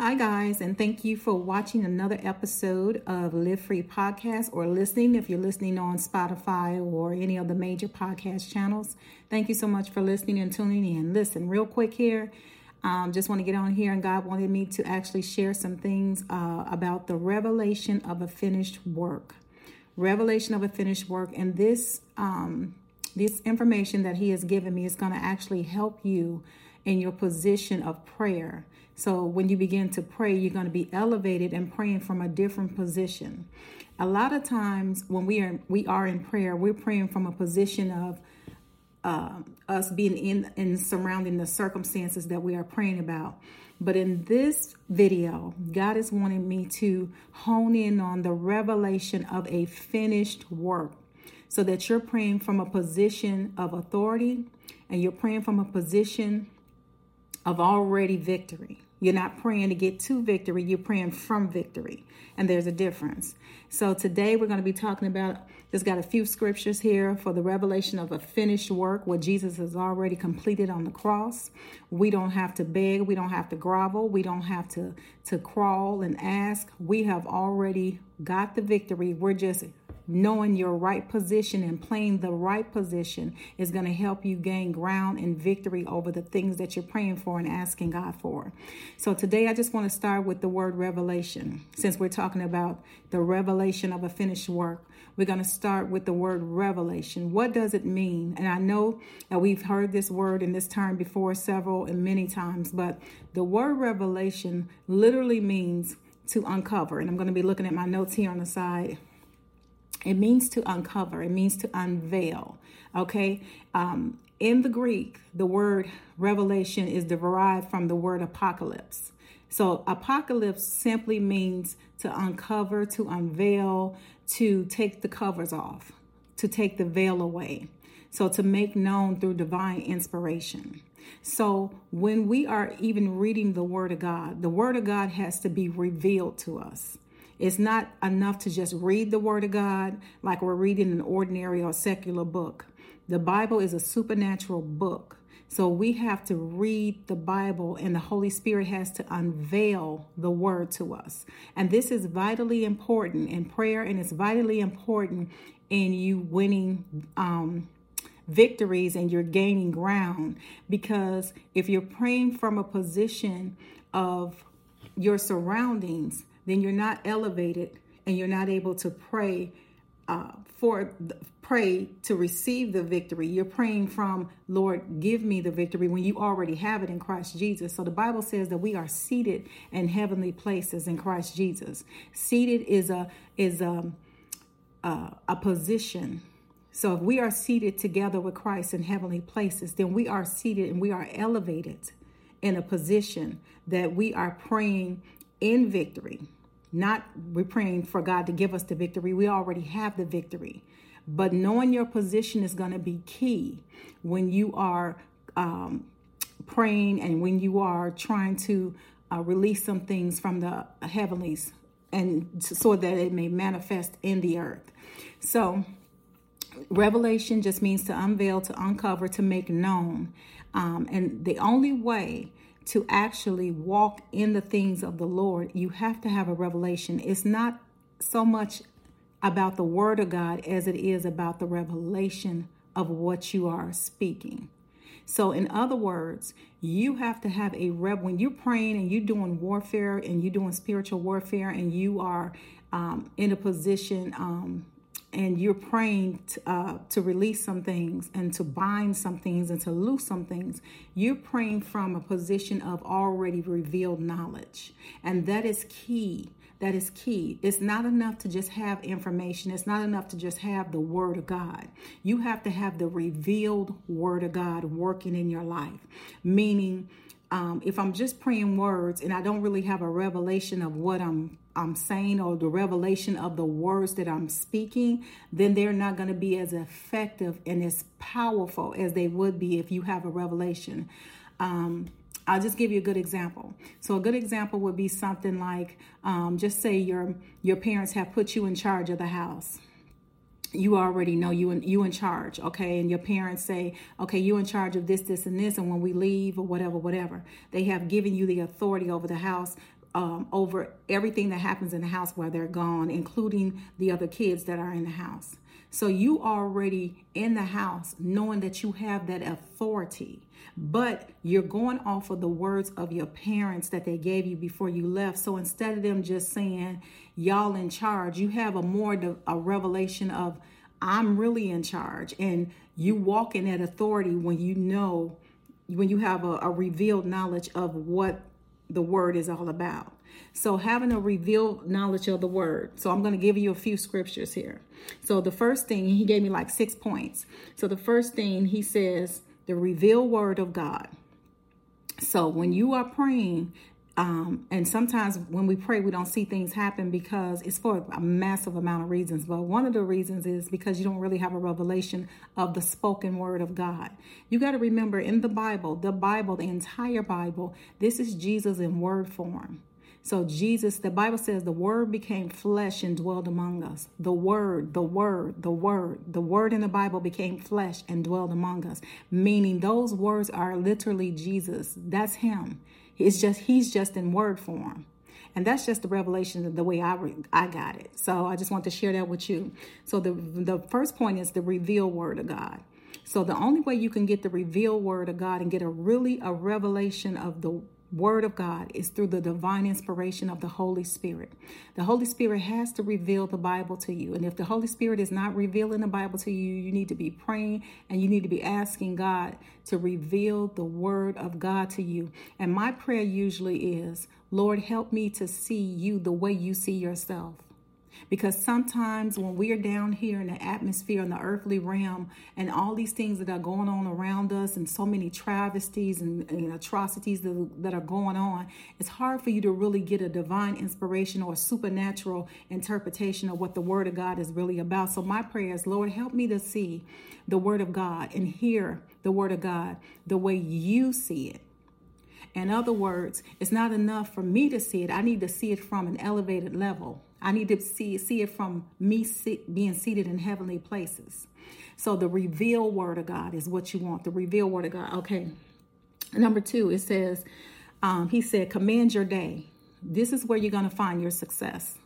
Hi, guys, and thank you for watching another episode of Live Free Podcast or listening if you're listening on Spotify or any of the major podcast channels. Thank you so much for listening and tuning in. Listen, real quick here. Um, just want to get on here, and God wanted me to actually share some things uh, about the revelation of a finished work. Revelation of a finished work, and this um, this information that He has given me is going to actually help you in your position of prayer so when you begin to pray, you're going to be elevated and praying from a different position. A lot of times when we are we are in prayer, we're praying from a position of uh, us being in and surrounding the circumstances that we are praying about. But in this video, God is wanting me to hone in on the revelation of a finished work so that you're praying from a position of authority and you're praying from a position of already victory. You're not praying to get to victory, you're praying from victory. And there's a difference. So today we're going to be talking about just got a few scriptures here for the revelation of a finished work, what Jesus has already completed on the cross. We don't have to beg, we don't have to grovel, we don't have to to crawl and ask. We have already got the victory. We're just knowing your right position and playing the right position is going to help you gain ground and victory over the things that you're praying for and asking God for. So today I just want to start with the word revelation. Since we're talking about the revelation of a finished work, we're going to start with the word revelation. What does it mean? And I know that we've heard this word and this term before several and many times, but the word revelation literally means to uncover. And I'm going to be looking at my notes here on the side it means to uncover, it means to unveil. Okay. Um, in the Greek, the word revelation is derived from the word apocalypse. So, apocalypse simply means to uncover, to unveil, to take the covers off, to take the veil away. So, to make known through divine inspiration. So, when we are even reading the Word of God, the Word of God has to be revealed to us. It's not enough to just read the Word of God like we're reading an ordinary or secular book. The Bible is a supernatural book. So we have to read the Bible, and the Holy Spirit has to unveil the Word to us. And this is vitally important in prayer, and it's vitally important in you winning um, victories and you're gaining ground. Because if you're praying from a position of your surroundings, then you're not elevated and you're not able to pray uh, for pray to receive the victory. You're praying from Lord, give me the victory when you already have it in Christ Jesus. So the Bible says that we are seated in heavenly places in Christ Jesus. Seated is a is a a position. So if we are seated together with Christ in heavenly places, then we are seated and we are elevated in a position that we are praying in victory. Not we're praying for God to give us the victory. We already have the victory. But knowing your position is going to be key when you are um, praying and when you are trying to uh, release some things from the heavenlies and so that it may manifest in the earth. So, revelation just means to unveil, to uncover, to make known. Um, and the only way to actually walk in the things of the Lord, you have to have a revelation. It's not so much about the word of God as it is about the revelation of what you are speaking. So, in other words, you have to have a rev when you're praying and you're doing warfare and you're doing spiritual warfare and you are um, in a position um, and you're praying to, uh, to release some things and to bind some things and to loose some things, you're praying from a position of already revealed knowledge. And that is key. That is key. It's not enough to just have information. It's not enough to just have the Word of God. You have to have the revealed Word of God working in your life, meaning, um, if I'm just praying words and I don't really have a revelation of what I'm I'm saying or the revelation of the words that I'm speaking, then they're not going to be as effective and as powerful as they would be if you have a revelation. Um, I'll just give you a good example. So a good example would be something like, um, just say your your parents have put you in charge of the house you already know you in, you in charge okay and your parents say okay you in charge of this this and this and when we leave or whatever whatever they have given you the authority over the house um, over everything that happens in the house while they're gone, including the other kids that are in the house. So you already in the house knowing that you have that authority, but you're going off of the words of your parents that they gave you before you left. So instead of them just saying, y'all in charge, you have a more a revelation of, I'm really in charge. And you walk in that authority when you know, when you have a, a revealed knowledge of what the word is all about. So, having a revealed knowledge of the word. So, I'm going to give you a few scriptures here. So, the first thing, he gave me like six points. So, the first thing he says, the revealed word of God. So, when you are praying, um, and sometimes when we pray, we don't see things happen because it's for a massive amount of reasons. But one of the reasons is because you don't really have a revelation of the spoken word of God. You got to remember in the Bible, the Bible, the entire Bible, this is Jesus in word form. So, Jesus, the Bible says the word became flesh and dwelled among us. The word, the word, the word, the word in the Bible became flesh and dwelled among us, meaning those words are literally Jesus. That's Him. It's just, He's just in word form. And that's just the revelation of the way I re- I got it. So I just want to share that with you. So the the first point is the revealed word of God. So the only way you can get the revealed word of God and get a really a revelation of the Word of God is through the divine inspiration of the Holy Spirit. The Holy Spirit has to reveal the Bible to you. And if the Holy Spirit is not revealing the Bible to you, you need to be praying and you need to be asking God to reveal the Word of God to you. And my prayer usually is, Lord, help me to see you the way you see yourself. Because sometimes when we are down here in the atmosphere, in the earthly realm, and all these things that are going on around us, and so many travesties and, and atrocities that, that are going on, it's hard for you to really get a divine inspiration or a supernatural interpretation of what the Word of God is really about. So, my prayer is, Lord, help me to see the Word of God and hear the Word of God the way you see it. In other words, it's not enough for me to see it. I need to see it from an elevated level. I need to see see it from me being seated in heavenly places. So the revealed word of God is what you want. The revealed word of God. Okay. Number two, it says, um, he said, command your day. This is where you're going to find your success.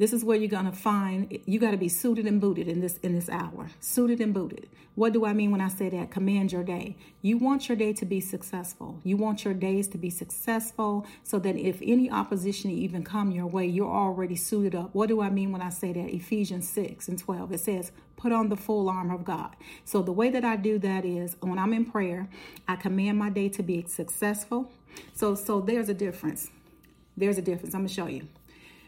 This is where you're gonna find you got to be suited and booted in this in this hour. Suited and booted. What do I mean when I say that? Command your day. You want your day to be successful. You want your days to be successful so that if any opposition even come your way, you're already suited up. What do I mean when I say that? Ephesians 6 and 12. It says, put on the full armor of God. So the way that I do that is when I'm in prayer, I command my day to be successful. So so there's a difference. There's a difference. I'm gonna show you.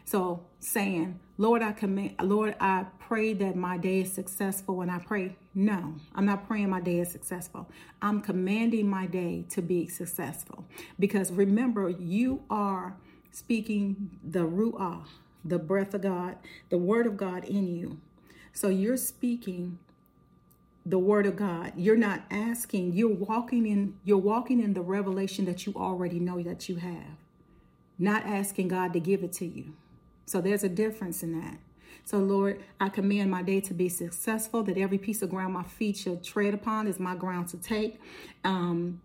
So saying, Lord, I command, Lord, I pray that my day is successful. And I pray, no, I'm not praying my day is successful. I'm commanding my day to be successful. Because remember, you are speaking the Ruah, the breath of God, the word of God in you. So you're speaking the word of God. You're not asking, you're walking in, you're walking in the revelation that you already know that you have. Not asking God to give it to you. So there's a difference in that. So, Lord, I command my day to be successful, that every piece of ground my feet shall tread upon is my ground to take. Um,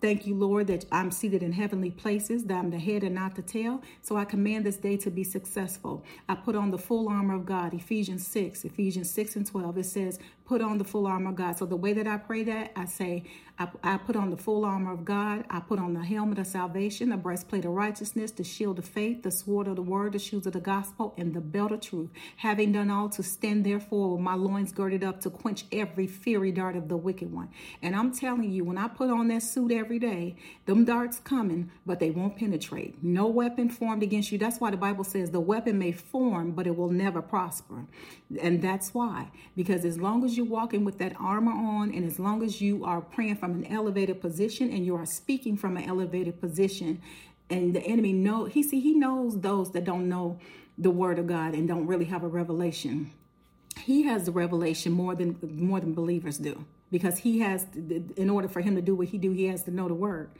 Thank you, Lord, that I'm seated in heavenly places, that I'm the head and not the tail. So I command this day to be successful. I put on the full armor of God, Ephesians 6, Ephesians 6 and 12. It says, put on the full armor of God. So the way that I pray that, I say, I, I, put on the full armor of God. I put on the helmet of salvation, the breastplate of righteousness, the shield of faith, the sword of the word, the shoes of the gospel, and the belt of truth. Having done all to stand therefore with my loins girded up to quench every fiery dart of the wicked one. And I'm telling you, when I put on that suit every day, them darts coming, but they won't penetrate. No weapon formed against you. That's why the Bible says the weapon may form, but it will never prosper. And that's why. Because as long as you you're walking with that armor on, and as long as you are praying from an elevated position and you are speaking from an elevated position, and the enemy know he see he knows those that don't know the word of God and don't really have a revelation. He has the revelation more than more than believers do. Because he has in order for him to do what he do he has to know the word.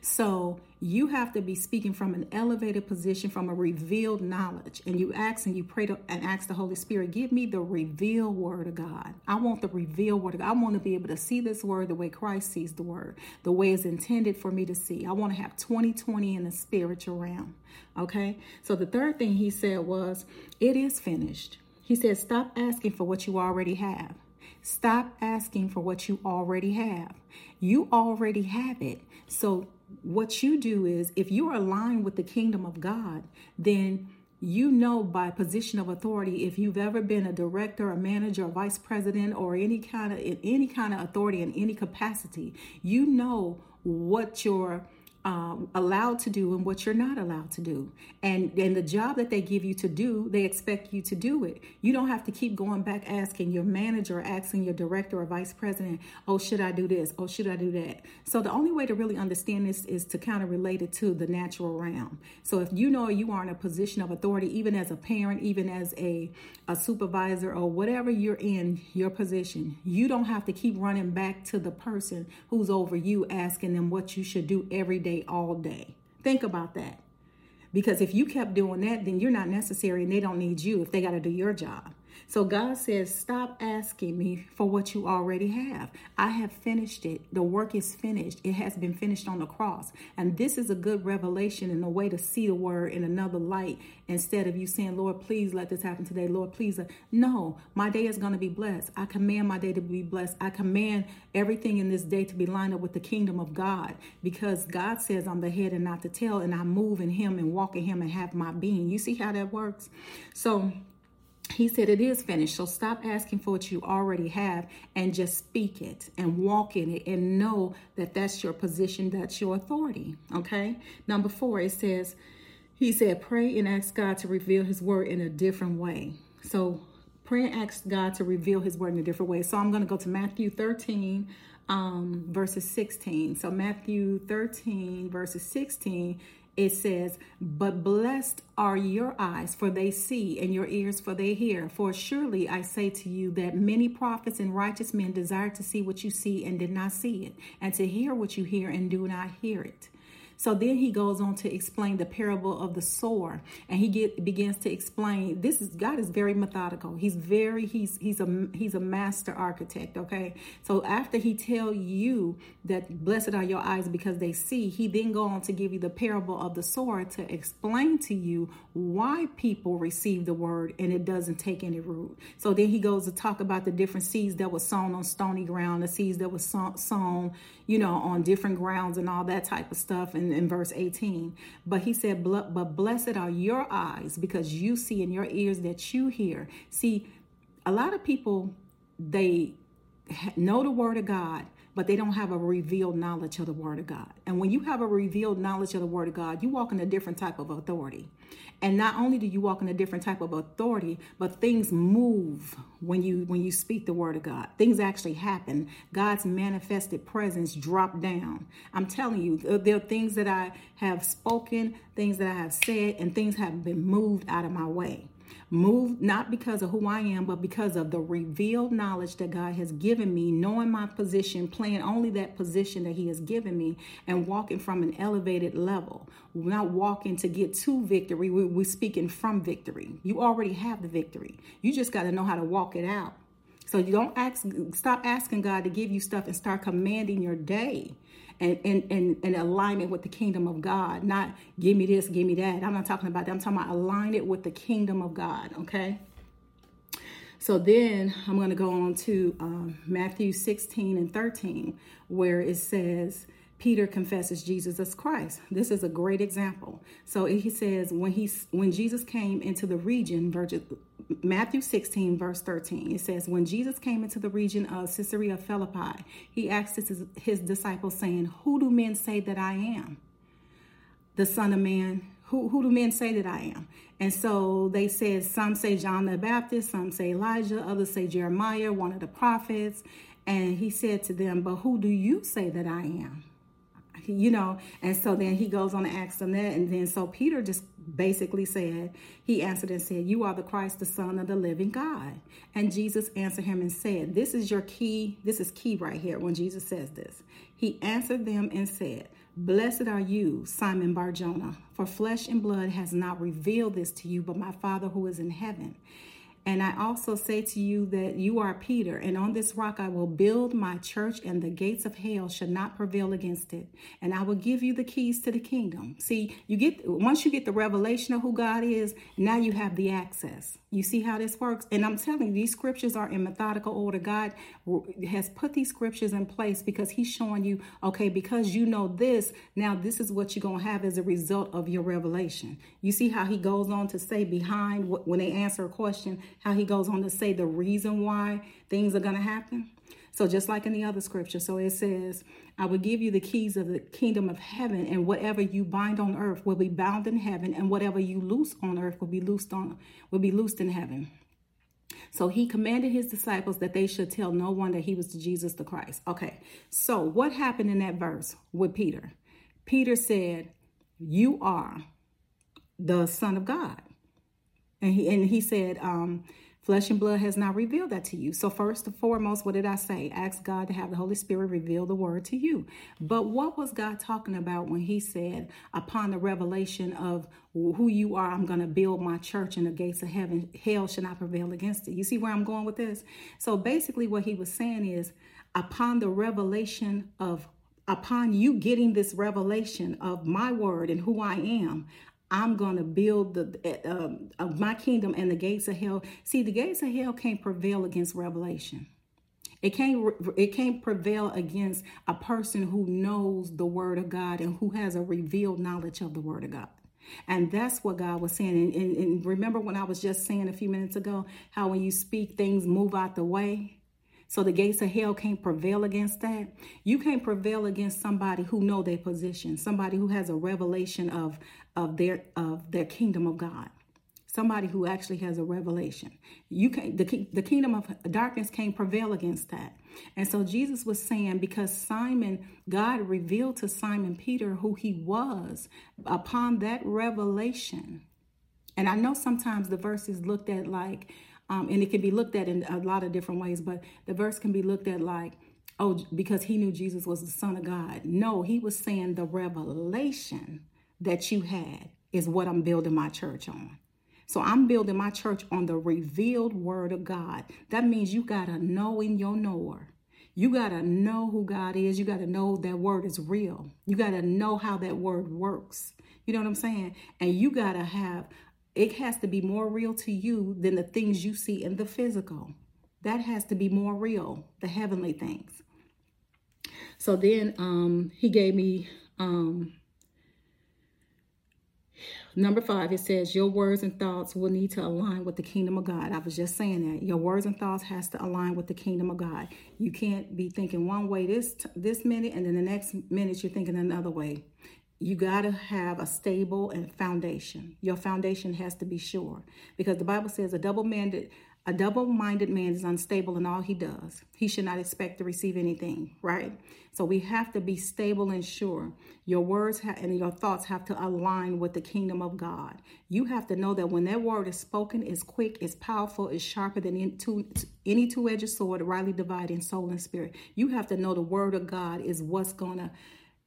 So you have to be speaking from an elevated position from a revealed knowledge. And you ask and you pray to, and ask the holy spirit give me the revealed word of god. I want the revealed word of god. I want to be able to see this word the way christ sees the word the way it's intended for me to see. I want to have 2020 in the spiritual realm. Okay? So the third thing he said was it is finished. He said stop asking for what you already have Stop asking for what you already have. You already have it. So, what you do is if you're aligned with the kingdom of God, then you know by position of authority if you've ever been a director a manager a vice president or any kind of in any kind of authority in any capacity you know what your um, allowed to do and what you're not allowed to do. And and the job that they give you to do, they expect you to do it. You don't have to keep going back asking your manager, asking your director or vice president, oh, should I do this? Oh, should I do that? So the only way to really understand this is to kind of relate it to the natural realm. So if you know you are in a position of authority, even as a parent, even as a, a supervisor or whatever you're in your position, you don't have to keep running back to the person who's over you asking them what you should do every day day, all day. Think about that. Because if you kept doing that, then you're not necessary and they don't need you if they got to do your job. So God says, Stop asking me for what you already have. I have finished it. The work is finished. It has been finished on the cross. And this is a good revelation and a way to see the word in another light instead of you saying, Lord, please let this happen today. Lord, please. No, my day is going to be blessed. I command my day to be blessed. I command everything in this day to be lined up with the kingdom of God because God says I'm the head and not the tail, and I move in Him and walk in Him and have my being. You see how that works? So, he said it is finished. So stop asking for what you already have and just speak it and walk in it and know that that's your position, that's your authority. Okay. Number four, it says, he said, pray and ask God to reveal his word in a different way. So pray and ask God to reveal his word in a different way. So I'm going to go to Matthew 13, um, verses 16. So Matthew 13, verses 16 it says, But blessed are your eyes, for they see, and your ears, for they hear. For surely I say to you that many prophets and righteous men desire to see what you see and did not see it, and to hear what you hear and do not hear it. So then he goes on to explain the parable of the sower, and he get, begins to explain. This is God is very methodical. He's very he's he's a he's a master architect. Okay, so after he tell you that blessed are your eyes because they see, he then go on to give you the parable of the sower to explain to you why people receive the word and it doesn't take any root. So then he goes to talk about the different seeds that were sown on stony ground, the seeds that were sown, you know, on different grounds and all that type of stuff. And in, verse 18. But he said, But blessed are your eyes because you see and your ears that you hear. See, a lot of people, they know the word of God, but they don't have a revealed knowledge of the word of God. And when you have a revealed knowledge of the word of God, you walk in a different type of authority. And not only do you walk in a different type of authority, but things move when you when you speak the word of God. Things actually happen. God's manifested presence drop down. I'm telling you, there are things that I have spoken, things that I have said, and things have been moved out of my way. Moved not because of who I am, but because of the revealed knowledge that God has given me, knowing my position, playing only that position that He has given me, and walking from an elevated level. We're not walking to get to victory, we're speaking from victory. You already have the victory. You just got to know how to walk it out. So you don't ask, stop asking God to give you stuff and start commanding your day and in, in, in alignment with the kingdom of God. Not give me this, give me that. I'm not talking about that. I'm talking about align it with the kingdom of God. Okay. So then I'm going to go on to um, Matthew 16 and 13, where it says, Peter confesses Jesus as Christ. This is a great example. So he says when he when Jesus came into the region, Matthew 16 verse 13, it says when Jesus came into the region of Caesarea Philippi, he asked his, his disciples saying, "Who do men say that I am?" The Son of Man. Who, who do men say that I am? And so they said, some say John the Baptist, some say Elijah, others say Jeremiah, one of the prophets. And he said to them, But who do you say that I am? You know and so then he goes on to ask them that and then so peter just basically said, he answered and said, You are the Christ, the Son of the living God. And Jesus answered him and said, This is your key. This is key right here when Jesus says this. He answered them and said, Blessed are you, Simon Barjona, for flesh and blood has not revealed this to you, but my Father who is in heaven. And I also say to you that you are Peter, and on this rock I will build my church, and the gates of hell shall not prevail against it. And I will give you the keys to the kingdom. See, you get once you get the revelation of who God is, now you have the access. You see how this works? And I'm telling you, these scriptures are in methodical order. God has put these scriptures in place because He's showing you, okay, because you know this, now this is what you're going to have as a result of your revelation. You see how He goes on to say behind when they answer a question, how He goes on to say the reason why things are going to happen? So, just like in the other scripture, so it says, I will give you the keys of the kingdom of heaven, and whatever you bind on earth will be bound in heaven, and whatever you loose on earth will be loosed on will be loosed in heaven. So he commanded his disciples that they should tell no one that he was Jesus the Christ. Okay, so what happened in that verse with Peter? Peter said, You are the Son of God. And he and he said, um, Flesh and blood has not revealed that to you. So, first and foremost, what did I say? Ask God to have the Holy Spirit reveal the word to you. But what was God talking about when He said, Upon the revelation of who you are, I'm going to build my church and the gates of heaven, hell shall not prevail against it? You see where I'm going with this? So, basically, what He was saying is, Upon the revelation of upon you getting this revelation of my word and who I am, I'm going to build the uh, of my kingdom and the gates of hell. See, the gates of hell can't prevail against revelation. It can't it can't prevail against a person who knows the word of God and who has a revealed knowledge of the word of God. And that's what God was saying. And, and, and remember when I was just saying a few minutes ago how when you speak, things move out the way. So the gates of hell can't prevail against that. You can't prevail against somebody who know their position, somebody who has a revelation of of their of their kingdom of God. Somebody who actually has a revelation. You can the, the kingdom of darkness can't prevail against that. And so Jesus was saying, because Simon, God revealed to Simon Peter who he was upon that revelation. And I know sometimes the verse is looked at like, um, and it can be looked at in a lot of different ways, but the verse can be looked at like, oh, because he knew Jesus was the Son of God. No, he was saying the revelation that you had is what I'm building my church on. So I'm building my church on the revealed word of God. That means you got to know in your knower. You got to know who God is. You got to know that word is real. You got to know how that word works. You know what I'm saying? And you got to have, it has to be more real to you than the things you see in the physical. That has to be more real, the heavenly things. So then um, he gave me um, Number five, it says your words and thoughts will need to align with the kingdom of God. I was just saying that your words and thoughts has to align with the kingdom of God. You can't be thinking one way this this minute and then the next minute you're thinking another way. You got to have a stable and foundation. Your foundation has to be sure because the Bible says a double-minded a double minded man is unstable in all he does. He should not expect to receive anything, right? So we have to be stable and sure. Your words ha- and your thoughts have to align with the kingdom of God. You have to know that when that word is spoken, is quick, is powerful, is sharper than any two edged sword, rightly dividing soul and spirit. You have to know the word of God is what's to,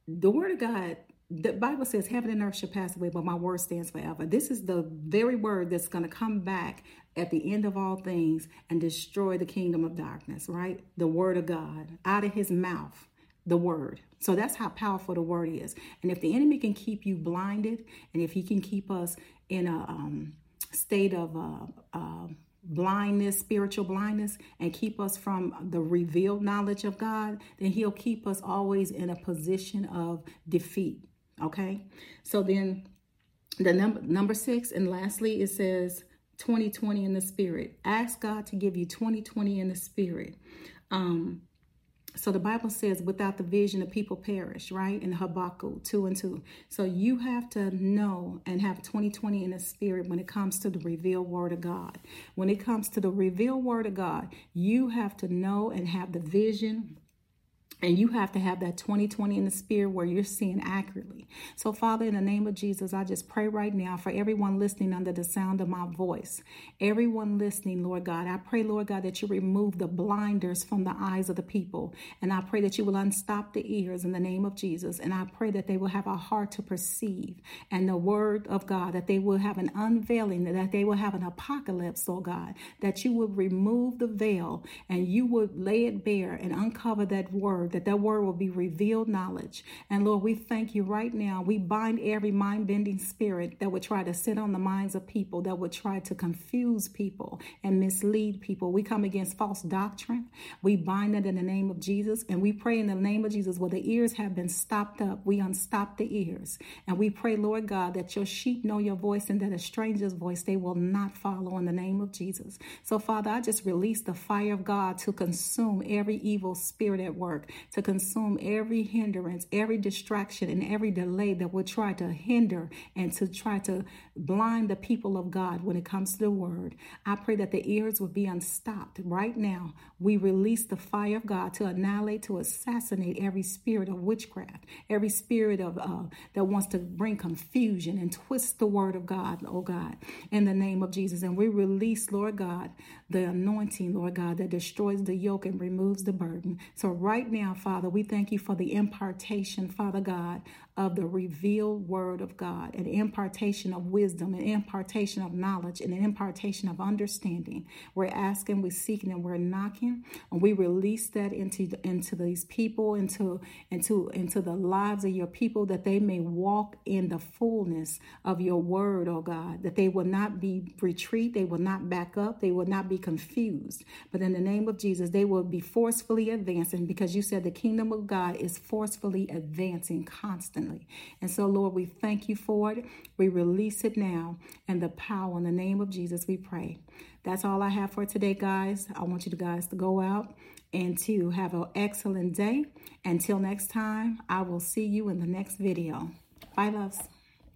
the word of God the Bible says heaven and earth shall pass away, but my word stands forever. This is the very word that's going to come back at the end of all things and destroy the kingdom of darkness, right? The word of God out of his mouth, the word. So that's how powerful the word is. And if the enemy can keep you blinded, and if he can keep us in a um, state of uh, uh, blindness, spiritual blindness, and keep us from the revealed knowledge of God, then he'll keep us always in a position of defeat Okay. So then the number number six, and lastly, it says 2020 in the spirit. Ask God to give you 2020 in the spirit. Um, so the Bible says, without the vision, the people perish, right? In Habakkuk 2 and 2. So you have to know and have 2020 in the spirit when it comes to the revealed word of God. When it comes to the revealed word of God, you have to know and have the vision And you have to have that 2020 in the spirit where you're seeing accurately. So, Father, in the name of Jesus, I just pray right now for everyone listening under the sound of my voice. Everyone listening, Lord God, I pray, Lord God, that you remove the blinders from the eyes of the people. And I pray that you will unstop the ears in the name of Jesus. And I pray that they will have a heart to perceive and the word of God, that they will have an unveiling, that they will have an apocalypse, Lord God, that you would remove the veil and you would lay it bare and uncover that word that that word will be revealed knowledge. And Lord, we thank you right now. We bind every mind bending spirit that would try to sit on the minds of people, that would try to confuse people and mislead people. We come against false doctrine. We bind it in the name of Jesus. And we pray in the name of Jesus where the ears have been stopped up, we unstop the ears. And we pray, Lord God, that your sheep know your voice and that a stranger's voice they will not follow in the name of Jesus. So, Father, I just release the fire of God to consume every evil spirit at work, to consume every hindrance, every distraction, and every delay that would try to hinder and to try to blind the people of God when it comes to the word. I pray that the ears will be unstopped right now. We release the fire of God to annihilate, to assassinate every spirit of witchcraft, every spirit of uh, that wants to bring confusion and twist the word of God, oh God, in the name of Jesus. And we release, Lord God, the anointing, Lord God, that destroys the yoke and removes the burden. So right now, Father, we thank you for the impartation, Father God, of the revealed word of God, an impartation of wisdom, an impartation of knowledge, and an impartation of understanding. We're asking, we're seeking, and we're knocking, and we release that into into these people, into into into the lives of your people, that they may walk in the fullness of your word, oh God, that they will not be retreat, they will not back up, they will not be confused, but in the name of Jesus, they will be forcefully advancing because you said the kingdom of God is forcefully advancing constantly. And so, Lord, we thank you for it. We release it now. And the power in the name of Jesus, we pray. That's all I have for today, guys. I want you guys to go out and to have an excellent day. Until next time, I will see you in the next video. Bye, loves.